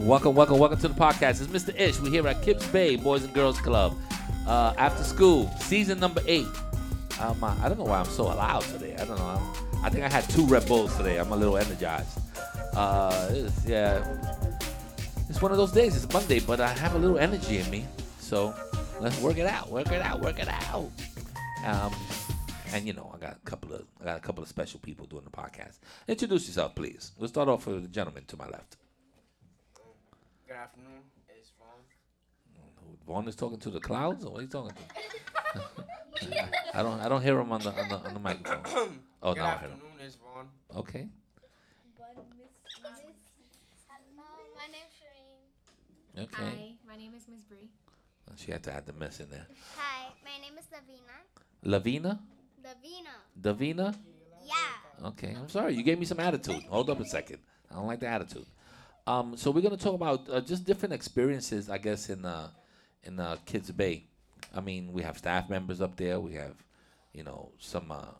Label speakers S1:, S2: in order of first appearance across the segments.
S1: Welcome, welcome, welcome to the podcast. It's Mr. Ish. We're here at Kips Bay Boys and Girls Club. Uh, after school, season number eight. Um, I don't know why I'm so loud today. I don't know. I'm, I think I had two Red Bulls today. I'm a little energized. Uh, it's, yeah, it's one of those days. It's Monday, but I have a little energy in me. So let's work it out. Work it out. Work it out. Um, and you know, I got a couple of I got a couple of special people doing the podcast. Introduce yourself, please. We'll start off with the gentleman to my left.
S2: Good afternoon. It's Vaughn.
S1: Vaughn is talking to the clouds, or what are you talking to? I don't I don't hear him on the on the, on the microphone. Oh,
S2: Good
S1: now I hear him.
S2: afternoon. It's Vaughn.
S1: Okay.
S3: Hello, my name's Shireen.
S1: Okay.
S4: Hi, my name is Miss Bree.
S1: She had to add the mess in there.
S3: Hi, my name is Davina.
S1: Lavina?
S3: Davina.
S1: Davina?
S3: Yeah.
S1: Okay. I'm sorry. You gave me some attitude. Hold up a second. I don't like the attitude. Um, so we're gonna talk about uh, just different experiences, I guess, in uh, in uh, Kips Bay. I mean, we have staff members up there. We have, you know, some uh,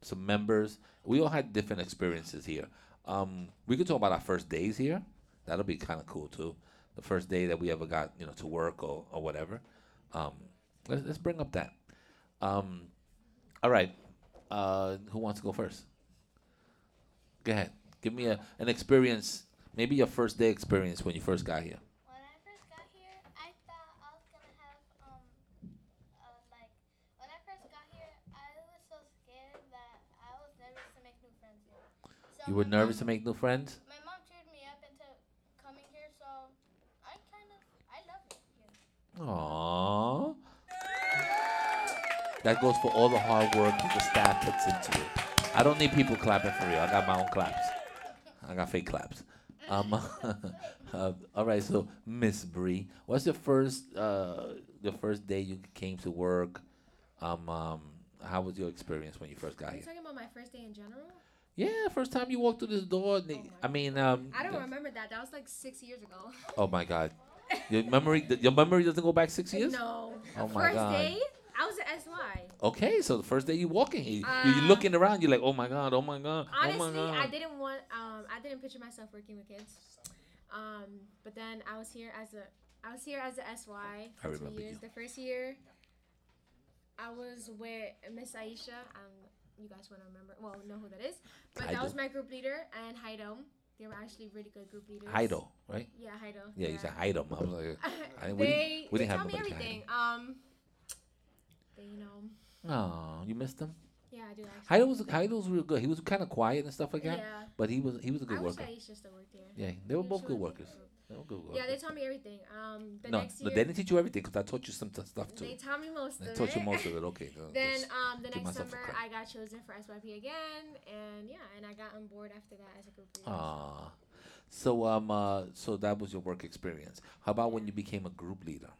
S1: some members. We all had different experiences here. Um, we could talk about our first days here. That'll be kind of cool too. The first day that we ever got, you know, to work or, or whatever. Um, let's, let's bring up that. Um, all right. Uh, who wants to go first? Go ahead. Give me a, an experience, maybe your first day experience when you first got here.
S3: When I first got here, I thought I was gonna have um, uh, like when I first got here, I was so scared that I was nervous to make new friends here. So
S1: You were
S3: my
S1: nervous to
S3: Mom,
S1: make new friends?
S3: my mom cheered me up into coming here, so I kind of I love it here.
S1: Aww. That goes for all the hard work that the staff puts into it. I don't need people clapping for real. I got my own claps. I got fake claps. Um, uh, all right, so Miss Bree, what's the first uh, the first day you came to work? Um, um, how was your experience when you first got
S4: Are you
S1: here?
S4: talking about my first day in general?
S1: Yeah, first time you walked through this door. they- I mean, um,
S4: I don't
S1: the-
S4: remember that. That was like six years ago.
S1: Oh my God, your memory your memory doesn't go back six years.
S4: No.
S1: Oh my
S4: first
S1: God.
S4: day, I was at SY.
S1: Okay, so the first day you're walking, you, you
S4: Uh,
S1: looking around, you're like, oh my god, oh my god, oh my
S4: Honestly,
S1: god.
S4: I didn't want. Um, I didn't picture myself working with kids. Um, but then I was here as a. I was here as a SY
S1: I remember
S4: years.
S1: you.
S4: The first year, I was with Miss Aisha. Um, you guys want to remember? Well, know who that is. But
S1: I
S4: that was my group leader and Heido. They were actually really good group leaders.
S1: Heido, right?
S4: Yeah, Heido.
S1: Yeah, you said Heido. I was like, I- we didn't- we
S4: they
S1: didn't have
S4: me everything. Um, they you know.
S1: Oh, you missed him.
S4: Yeah, I do actually.
S1: Heido was Heido was real good. He was kind of quiet and stuff like that,
S4: Yeah.
S1: but he was he was a good
S4: I
S1: worker.
S4: Aisha still worked there.
S1: Yeah, they were
S4: Yeah,
S1: both good workers. They were good workers.
S4: Yeah, they taught me everything. Um, the
S1: no,
S4: next year
S1: but they didn't teach you everything because I taught you some t- stuff too.
S4: they taught me most
S1: They
S4: of
S1: taught you most of it. Okay.
S4: then um, the next summer. I got chosen for SYP again, and yeah, and I got on board after that as a group leader.
S1: Ah, so um, uh, so that was your work experience. How about when you became a group leader?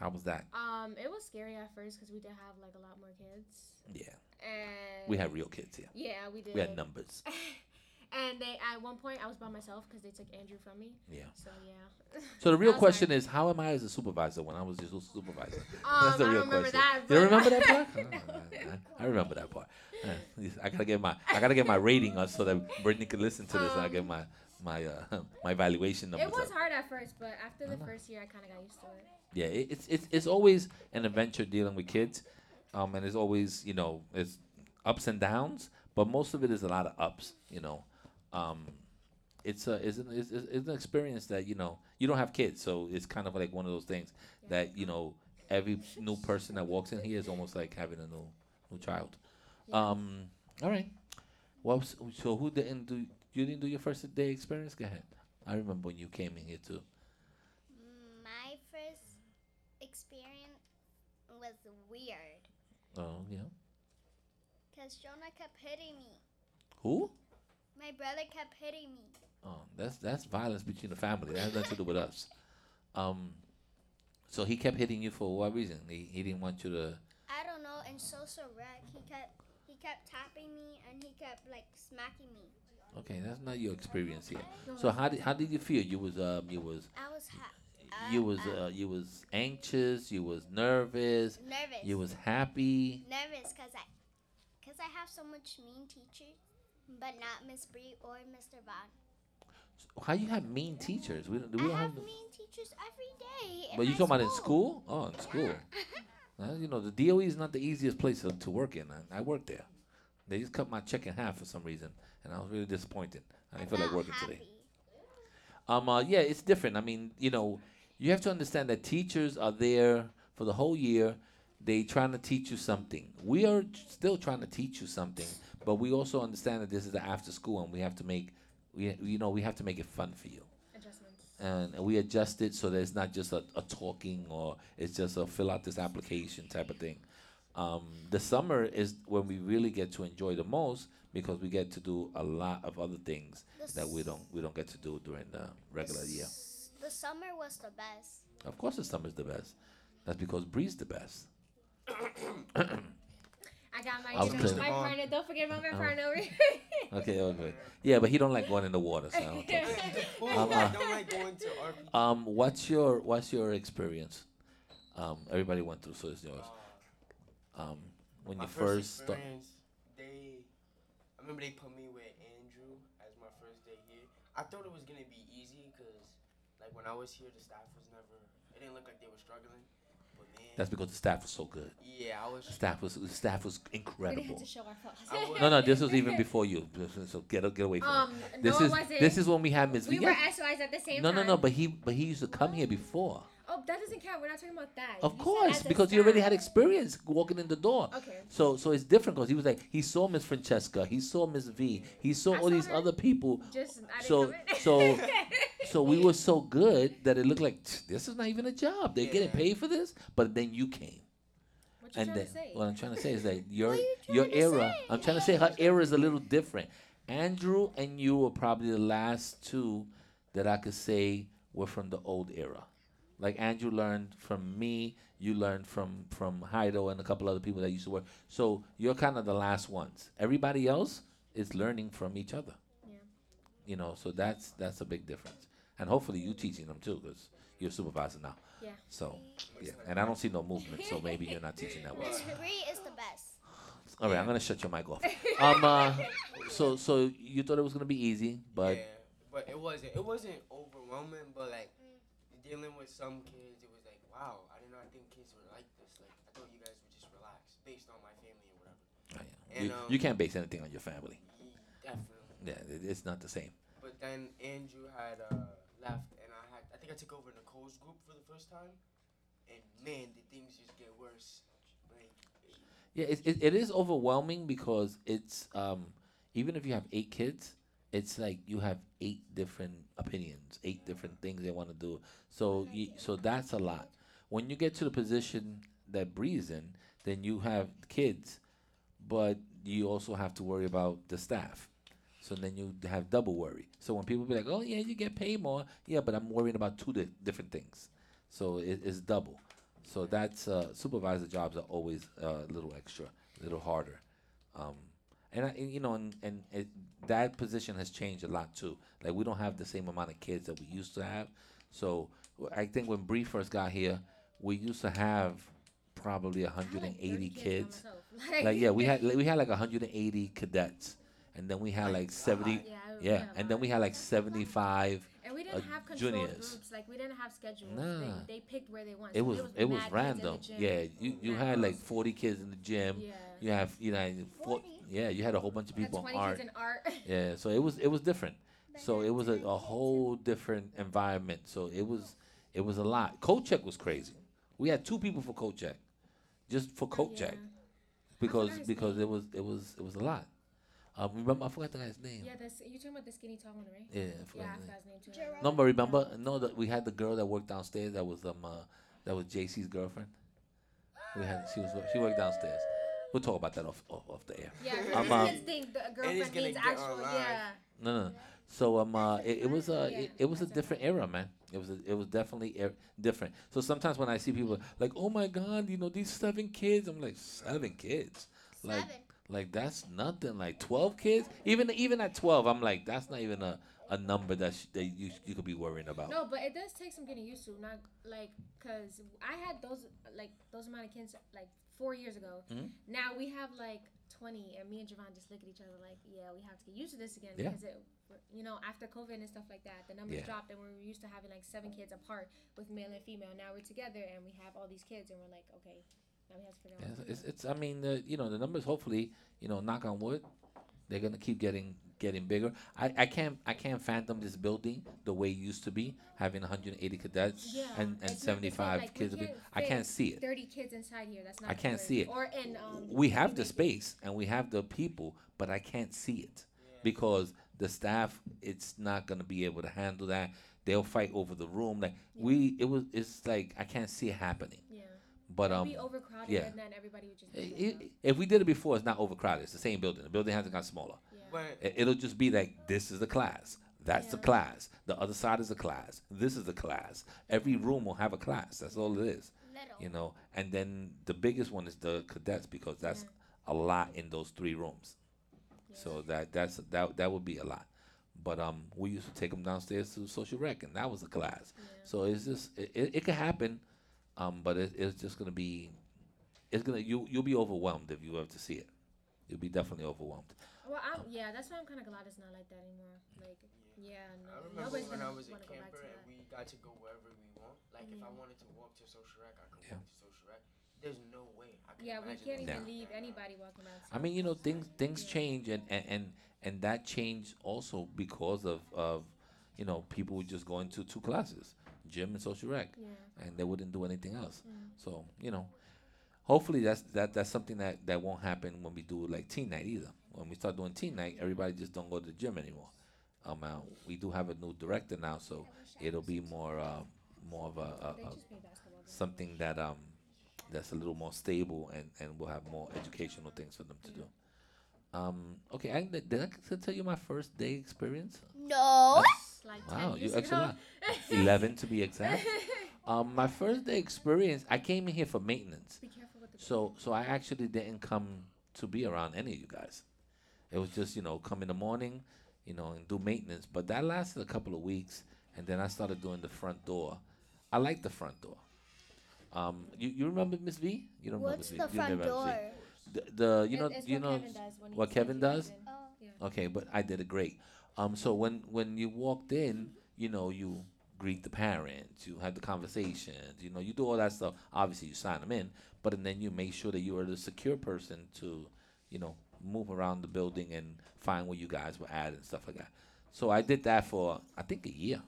S1: How was that?
S4: Um, it was scary at first because we did have like a lot more kids,
S1: Yeah,
S4: and
S1: we had real kids here.
S4: yeah, we did.
S1: We had numbers.
S4: and they at one point I was by myself because they took Andrew from me.
S1: Yeah.
S4: So yeah.
S1: So the real question
S4: like-
S1: is, how am I as a supervisor when I was just a supervisor?
S4: Um,
S1: That's the
S4: I
S1: real
S4: remember
S1: question.
S4: that.
S1: You don't remember that part?
S4: No.
S1: Oh, I, I remember that part. Uh, I gotta get my I gotta get my rating up so that Brittany can listen to this and I get
S4: Um,
S1: my my uh, my evaluation numbers
S4: It was
S1: up.
S4: hard at first, but after the first year, I kind of got used to it.
S1: Yeah, it, it's it's it's always an adventure dealing with kids, um, and it's always you know it's ups and downs, but most of it is a lot of ups. You know, um, it's a it's an, it's, it's an experience that you know you don't have kids, so it's kind of like one of those things that you know every new person that walks in here is almost like having a new new child.
S4: Yeah.
S1: Um, all right. Well, so who didn't do you didn't do your first day experience? Go ahead. I remember when you came in here too.
S3: My first experience was weird
S1: Oh yeah.
S3: because Jonah kept hitting me.
S1: Who?
S3: My brother kept hitting me.
S1: Oh, that's that's violence between the family. That has nothing to do with us. Um, so he kept hitting you for what reason? He he didn't want you to.
S3: I don't know. And so so Rec, he kept he kept tapping me and he kept like smacking me.
S1: Okay, that's not your experience here. So how did how did you feel? You was um you was
S3: I was ha-
S1: you
S3: uh,
S1: was
S3: uh,
S1: you was anxious. You was nervous.
S3: nervous.
S1: You was happy.
S3: nervous because I because I have so much mean teachers, but not Miss Bree or Mr. Vaughn.
S1: How you have mean teachers? We don't. Do we
S3: I
S1: don't
S3: have
S1: have.
S3: mean teachers every day.
S1: but you talking about in school? Oh, in school. Uh, you know, the DOE is not the easiest place to, to work in. I, I worked there. They just cut my check in half for some reason, and I was really disappointed. I didn't feel like working today. Um, uh, yeah, it's different. I mean, you know, you have to understand that teachers are there for the whole year. They trying to teach you something. We are still trying to teach you something, but we also understand that this is the after school, and we have to make, we you know, we have to make it fun for you
S4: Adjustments.
S1: and we adjust it so that it's not just a, a talking or it's just a fill out this application type of thing. Um, the summer is when we really get to enjoy the most because we get to do a lot of other things
S3: The
S1: that we don't we don't get to do during the regular year.
S3: s- The summer was the best.
S1: Of course, the summer's the best. That's because Bree's the best.
S4: I got my,
S1: I was
S4: you know,
S1: cleaning-
S4: my partner. Don't forget about my
S1: Oh.
S4: partner over here.
S1: Okay, okay. Yeah, but he don't like going in the water. So I don't talk.
S2: Ooh,
S1: Um,
S2: I
S1: uh,
S2: don't like going to RPG.
S1: Um, what's your what's your experience? Um, everybody went through, so it's yours. Um, when
S2: my
S1: you first start.
S2: Experience, they, I remember they put me with Andrew as my first day here. I thought it was gonna be easy because, like, when I was here, the staff was never. It didn't look like they were struggling, but man.
S1: That's because the staff was so good.
S2: yeah, I was.
S1: The staff was the staff was
S4: we didn't have
S1: incredible.
S4: to show our flaws.
S2: I would-
S1: No, no, this was even before you. So get get away from
S4: Um,
S1: it. This
S4: no,
S1: is
S4: it wasn't.
S1: this is when we had Miss
S4: we
S1: V.
S4: were SOIs at the same
S1: No,
S4: time.
S1: no, no. But he but he used to come here before.
S4: Oh, that doesn't count. We're not talking about that.
S1: Of
S4: You
S1: course, because he already had experience walking in the door.
S4: Okay.
S1: So so it's different because he was like he saw Miss Francesca, he saw Miss V, he saw
S4: I
S1: all
S4: saw
S1: these
S4: her.
S1: other people.
S4: Just I
S1: So so so we were so good that it looked like this is not even a job. They're getting paid for this. But then you came.
S4: what you
S1: and then
S4: to say?
S1: what I'm trying to say is that your
S3: you
S1: your era.
S3: say?
S1: I'm trying to say her era is a little different. Andrew and you were probably the last two that I could say were from the old era. Like Andrew learned from me, you learned from from Heido and a couple other people that used to work. So you're kind of the last ones. Everybody else is learning from each other.
S4: Yeah.
S1: You know, so that's that's a big difference. And hopefully you teaching them too, because you're a supervisor now.
S4: Yeah.
S1: So yeah, and I don't see no movement, so maybe you're not teaching that well.
S3: Miss Bree is the best.
S1: All right, I'm gonna shut your mic off. Um, uh, so so you thought it was gonna be easy, but
S2: yeah, but it wasn't. It wasn't overwhelming, but like dealing with some kids, it was like, wow, I did not think kids were like this. Like I thought you guys would just relax based on my family or whatever.
S1: Oh, yeah.
S2: And,
S1: you,
S2: um,
S1: you can't base anything on your family.
S2: Definitely.
S1: Yeah, it, it's not the same.
S2: But then Andrew had uh, left, and I had I think I took over Nicole's group for the first time, and man, did things just get worse. Like,
S1: Yeah, it, it, it is overwhelming because it's um, even if you have eight kids, it's like you have eight different opinions, eight different things they want to do. So you, so that's a lot. When you get to the position that Bree's in, then you have kids, but you also have to worry about the staff. So then you have double worry. So when people be like, "Oh yeah, you get paid more," yeah, but I'm worrying about two di- different things. So it, it's double. So that's uh, supervisor jobs are always uh, a little extra, a little harder. Um, and, I, and, you know, and, and it, that position has changed a lot too. Like we don't have the same amount of kids that we used to have. So I think when Bree first got here, we used to have probably
S4: I like,
S1: 180
S4: 30
S1: kids.
S4: by.
S1: Like yeah, we had like, we had like 180 cadets, and then we had like 70.
S4: Yeah,
S1: Yeah,
S4: yeah,
S1: and then we had like 75.
S4: Didn't have controlled
S1: juniors.
S4: groups. Like we didn't have schedules.
S1: Nah.
S4: They, they picked where they want.
S1: It
S4: So
S1: was it was
S4: mad kids in the
S1: random.
S4: gym.
S1: Yeah, you you had like 40 kids in the gym.
S4: Yeah.
S1: You have you know four,
S3: 40?
S1: yeah you had a whole bunch of people in
S4: 20
S1: art.
S4: kids in art.
S1: Yeah, so it was it was different. So it was a, a whole different environment. So it was it was a lot. Coach check was crazy. We had two people for coach check, just for coach check, because because it was it was it was a lot. Um, remember I forgot the guy's name.
S4: Yeah, that's you talking about the skinny tall one, right?
S1: Yeah, I
S4: Yeah,
S1: forgot
S4: I
S1: his name.
S4: forgot his name too.
S3: Gerald.
S1: No, but remember no that we had the girl that worked downstairs. That was um uh, that was JC's girlfriend. We had she was she worked downstairs. We'll talk about that off off, off the air.
S4: Yeah,
S1: Um,
S4: because
S1: um,
S4: kids think the girlfriend
S2: gonna
S4: means
S2: get
S4: actual. Yeah.
S1: No, no. So um, uh, it, it was a
S4: Yeah,
S1: it, it was a different era, man. It was a, it was definitely er- different. So sometimes when I see people like, oh my God, you know these seven kids, I'm like seven kids, like
S3: Seven.
S1: like that's nothing. Like twelve kids, even even at twelve, I'm like that's not even a, a number that sh- that you you could be worrying about.
S4: No, but it does take some getting used to. Not like because I had those like those amount of kids like four years ago.
S1: Mhm.
S4: Now we have like twenty, and me and Javon just look at each other like, yeah, we have to get used to this again
S1: Yeah.
S4: because it you know, after COVID and stuff like that, the numbers
S1: Yeah.
S4: dropped, and we were used to having like seven kids apart with male and female. Now we're together, and we have all these kids, and we're like, okay, now we have to figure out.
S1: Yeah, it's, it's, I mean, the, you know, the numbers. Hopefully, you know, knock on wood, they're gonna keep getting getting bigger. I, I can't I can't fathom this building the way it used to be, having 180 cadets
S4: Yeah,
S1: and, and
S4: not the same,
S1: 75
S4: like,
S1: kids.
S4: can't
S1: I can't see it.
S4: Thirty kids inside here. That's not.
S1: I can't
S4: work.
S1: see it.
S4: Or in um.
S1: We have the space and we have the people, but I can't see it because the staff it's not gonna be able to handle that. They'll fight over the room. Like we, it was. It's like I can't see it happening.
S4: Yeah.
S1: But um,
S4: be overcrowded,
S1: yeah.
S4: and then everybody would just.
S1: i-
S4: Be
S1: i- if we did it before, it's not overcrowded. It's the same building. The building hasn't got smaller.
S4: yeah.
S2: But
S1: It- It'll just be like this is the class. That's the class. The other side is a class. This is the class. Every room will have a class. That's all it is.
S3: Little.
S1: You know. And then the biggest one is the cadets because that's a lot in those three rooms. So that that's that that would be a lot. But um, we used to take them downstairs to social rec, and that was a class. So it's just it, it, it could happen, um, but it, it's just gonna be, it's gonna you you'll be overwhelmed if you have to see it. You'll be definitely overwhelmed.
S4: Well, I'm, yeah, that's why I'm kind of glad it's not like that anymore. Like, yeah, no,
S2: I remember
S4: nobody's
S2: when
S4: gonna
S2: I was a
S4: wanna go back
S2: camper
S4: to
S2: and
S4: that.
S2: we got to go wherever we want. Like if I wanted to walk to social rec, I could
S1: Yeah.
S2: walk to social rec. There's no way I could
S4: Yeah, we can't even
S2: that
S4: leave anybody walking around.
S1: I mean, you know, things things
S4: Yeah.
S1: change, and, and and and that changed also because of of you know people just going to two classes, gym and social rec,
S4: Yeah.
S1: and they wouldn't do anything else.
S4: Mm.
S1: So you know, hopefully that's that that's something that that won't happen when we do like teen night either. When we start doing teen night, everybody just don't go to the gym anymore. Um, uh, we do have a new director now, so it'll be more uh, more of a, a, a
S4: just play basketball. games.
S1: something that um that's a little more stable and and we'll have more educational things for them to do. Um, okay, I, did I tell you my first day experience?
S3: No.
S4: It's like
S1: Wow,
S4: 10
S1: you
S4: years
S1: excellent.
S4: ago.
S1: Eleven to be exact. Um, my first day experience, I came in here for maintenance.
S4: Be careful with the.
S1: So so I actually didn't come to be around any of you guys. It was just you know come in the morning, you know, and do maintenance. But that lasted a couple of weeks, and then I started doing the front door. I like the front door. Um, you, you remember Miss V? You don't
S3: What's
S1: remember
S3: the
S1: Miss V. You
S3: front
S1: remember Miss V.
S3: door?
S1: The, the you know
S4: It- it's
S1: you
S4: what
S1: know
S4: Kevin does when
S1: what
S4: says
S1: Kevin does?
S4: comes.
S3: Oh.
S4: Yeah.
S1: Okay, but I did it great. Um, so when when you walked in, you know, you greet the parents, you have the conversations, you know, you do all that stuff. Obviously, you sign them in, but and then you make sure that you are the secure person to, you know, move around the building and find where you guys were at and stuff like that. So I did that for I think a year.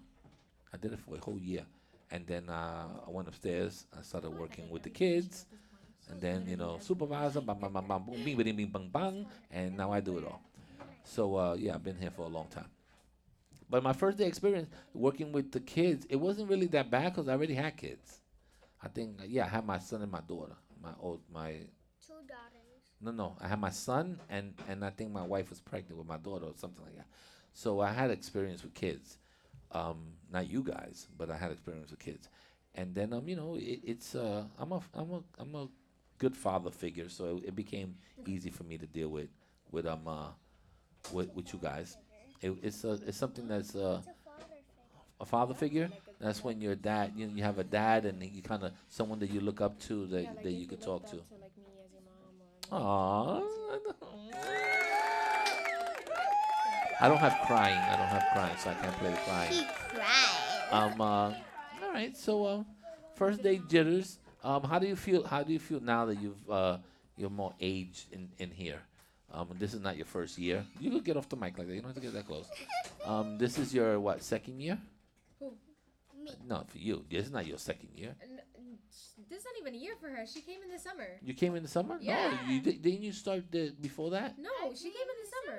S1: I did it for a whole year, and then uh, I went upstairs. I started working with the kids, and then you know, supervisor, bang bang bang bang, boom, bing bing bing bang bang, and now I do it all. So uh, yeah, I've been here for a long time. But my first day experience working with the kids, it wasn't really that bad because I already had kids. I think yeah, I had my son and my daughter. My old my
S3: Two daughters.
S1: no no, I had my son and and I think my wife was pregnant with my daughter or something like that. So I had experience with kids. Um, not you guys, but I had experience with kids. And then um, you know, it, it's uh, I'm a I'm a I'm a good father figure, so it, it became easy for me to deal with with um uh, with with you guys. It, it's uh, it's something that's
S3: a father figure.
S1: a father figure. That's when your dad, you, know, you have a dad, and you kind of someone that you look up to that,
S4: Yeah, like
S1: that you could talk to.
S4: up like me as your mom.
S1: Aww. I don't have crying. I don't have crying, so I can't play the crying.
S3: He cried.
S1: Um. Uh, all right. So, uh, first day jitters. Um. How do you feel? How do you feel now that you've uh you're more aged in in here? Um. This is not your first year. You could get off the mic like that. You don't have to get that close. Um. This is your what second year?
S4: Who?
S3: Me.
S1: No, for you. This is not your second year.
S4: N- n- This is not even a year for her. She came in the summer.
S1: You came in the summer?
S4: Yeah.
S1: No, you did, didn't you start the, before that?
S4: No, she came in the summer.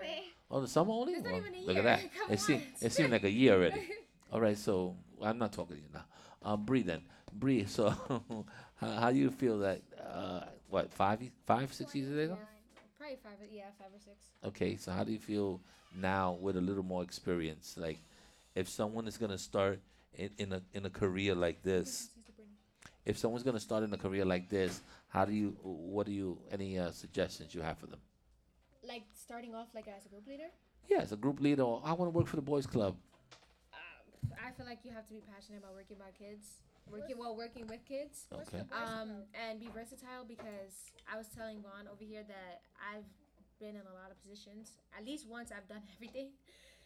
S1: Oh, the summer only?
S4: It's not
S1: Well,
S4: even a
S1: look at
S4: year.
S1: that.
S4: Come
S1: It seemed
S4: on.
S1: it seemed like a year already. All right, so I'm not talking to you now. Um, Bree then. Bree, so how, how do you feel that? Uh, what five, ye- five, six years later?
S4: Probably five. Yeah, five or six.
S1: Okay, so how do you feel now with a little more experience? Like, if someone is gonna start in, in a in a career like this, if someone's gonna start in a career like this, how do you? What do you? Any uh, suggestions you have for them?
S4: Like starting off like as a group leader.
S1: Yeah, as a group leader, I want to work for the boys' club.
S4: Um, I feel like you have to be passionate about working about kids, working well, working with kids.
S1: Okay.
S4: Um, and be versatile because I was telling Vaughn over here that I've been in a lot of positions. At least once I've done everything.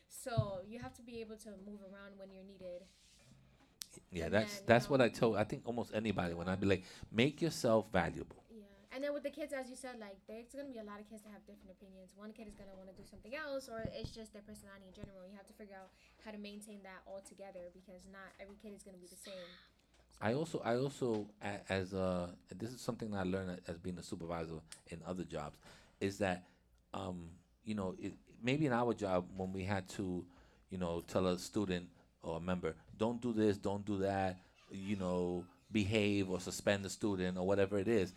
S4: So you have to be able to move around when you're needed.
S1: Yeah,
S4: And
S1: that's
S4: then, you
S1: that's what I told. I think almost anybody when I'd be like, make yourself valuable.
S4: Yeah, and then with the kids, as you said, like there's gonna be a lot of kids that have different opinions. One kid is gonna want to do something else, or it's just their personality in general. You have to figure out how to maintain that all together because not every kid is gonna be the same.
S1: I also, I also, as a, this is something that I learned as being a supervisor in other jobs, is that, um, you know, it, maybe in our job when we had to, you know, tell a student or a member, don't do this, don't do that, you know, behave or suspend the student or whatever it is,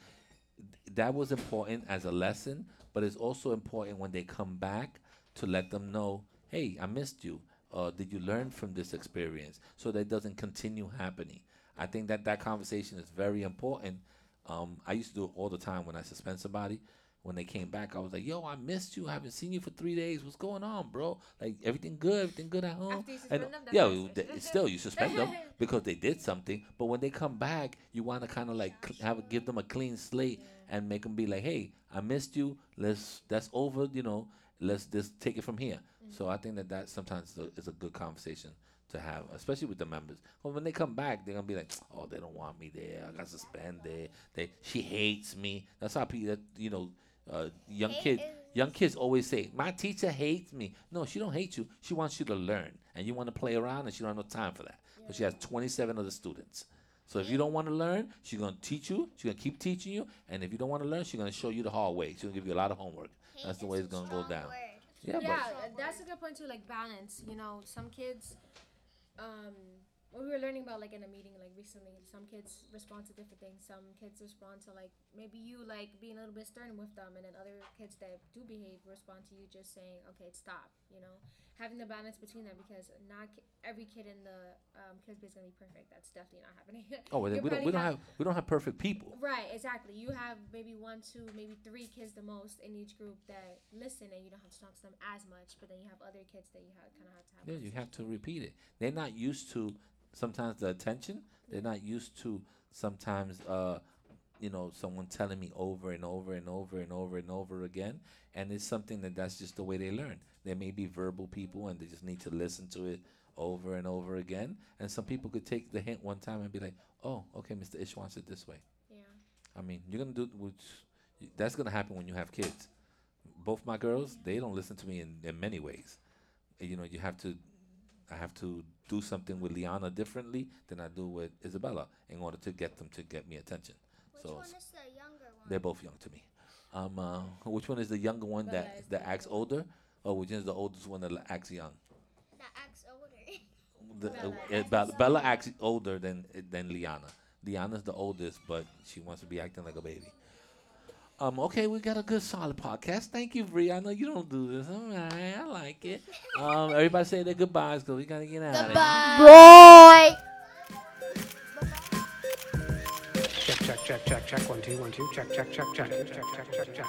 S1: that was important as a lesson, but it's also important when they come back to let them know, hey, I missed you. Uh, did you learn from this experience so that it doesn't continue happening? I think that that conversation is very important. Um, I used to do it all the time when I suspend somebody. When they came back, I was like, "Yo, I missed you. I haven't seen you for three days. What's going on, bro? Like everything good? Everything good at home?"
S4: After you
S1: And
S4: suspend them,
S1: yeah, still you suspend them because they did something. But when they come back, you want to kind of like cl- have give them a clean slate and make them be like, "Hey, I missed you. Let's that's over. You know, let's just take it from here." So I think that that sometimes is a, is a good conversation to have, especially with the members. Well, when they come back, they're gonna be like, "Oh, they don't want me there. I got suspended. They she hates me." That's how people, that, you know, uh, young
S3: Hate
S1: kids.
S3: is-
S1: Young kids always say, "My teacher hates me." No, she don't hate you. She wants you to learn, and you want to play around, and she don't have no time for that. But she has 27 other students. So if you don't want to learn, she's gonna teach you. She's gonna keep teaching you, and if you don't want to learn, she's gonna show you the hard way. She's gonna give you a lot of homework. That's the way it's gonna go down. Yeah,
S4: yeah, that's a good point too. Like balance, you know, some kids, um, what we were learning about like in a meeting like recently, some kids respond to different things. Some kids respond to like maybe you like being a little bit stern with them, and then other kids that do behave respond to you just saying, okay, stop. You know, having the balance between them because not ki- every kid in the um, kids is gonna be perfect. That's definitely not happening.
S1: oh, well, we don't we don't have we don't have perfect people.
S4: Right, exactly. You have maybe one, two, maybe three kids the most in each group that listen, and you don't have to talk to them as much. But then you have other kids that you have, kind of have to have.
S1: Yeah, you have to repeat it. They're not used to sometimes the attention. They're not used to sometimes uh you know someone telling me over and over and over and over and over again and it's something that that's just the way they learn there may be verbal people and they just need to listen to it over and over again and some people could take the hint one time and be like oh okay mr ish wants it this way
S4: Yeah.
S1: I mean, you're gonna do which that's gonna happen when you have kids. Both my girls, they don't listen to me in, in many ways. You know, you have to, I have to do something with Liana differently than I do with Isabella in order to get them to get me attention.
S3: Which
S1: So
S3: one is the younger one?
S1: they're both young to me. Um, uh, which one is the younger one
S4: Bella
S1: that
S4: is
S1: that acts
S4: older
S1: older, or which is the oldest one that acts young?
S3: that acts older.
S1: The,
S4: Bella
S1: uh,
S4: acts
S1: Bella,
S4: older.
S1: Bella acts older than than Liana. Liana's the oldest, but she wants to be acting like a baby. Um, okay, we got a good solid podcast. Thank you, Bree. I know you don't do this. All right, I like it. Um, everybody say their goodbyes because we gotta get out of here.
S3: Boy.
S5: Check, check, check, check, check. One, two, one, two. Check, check, check, check. Check, check, check, check.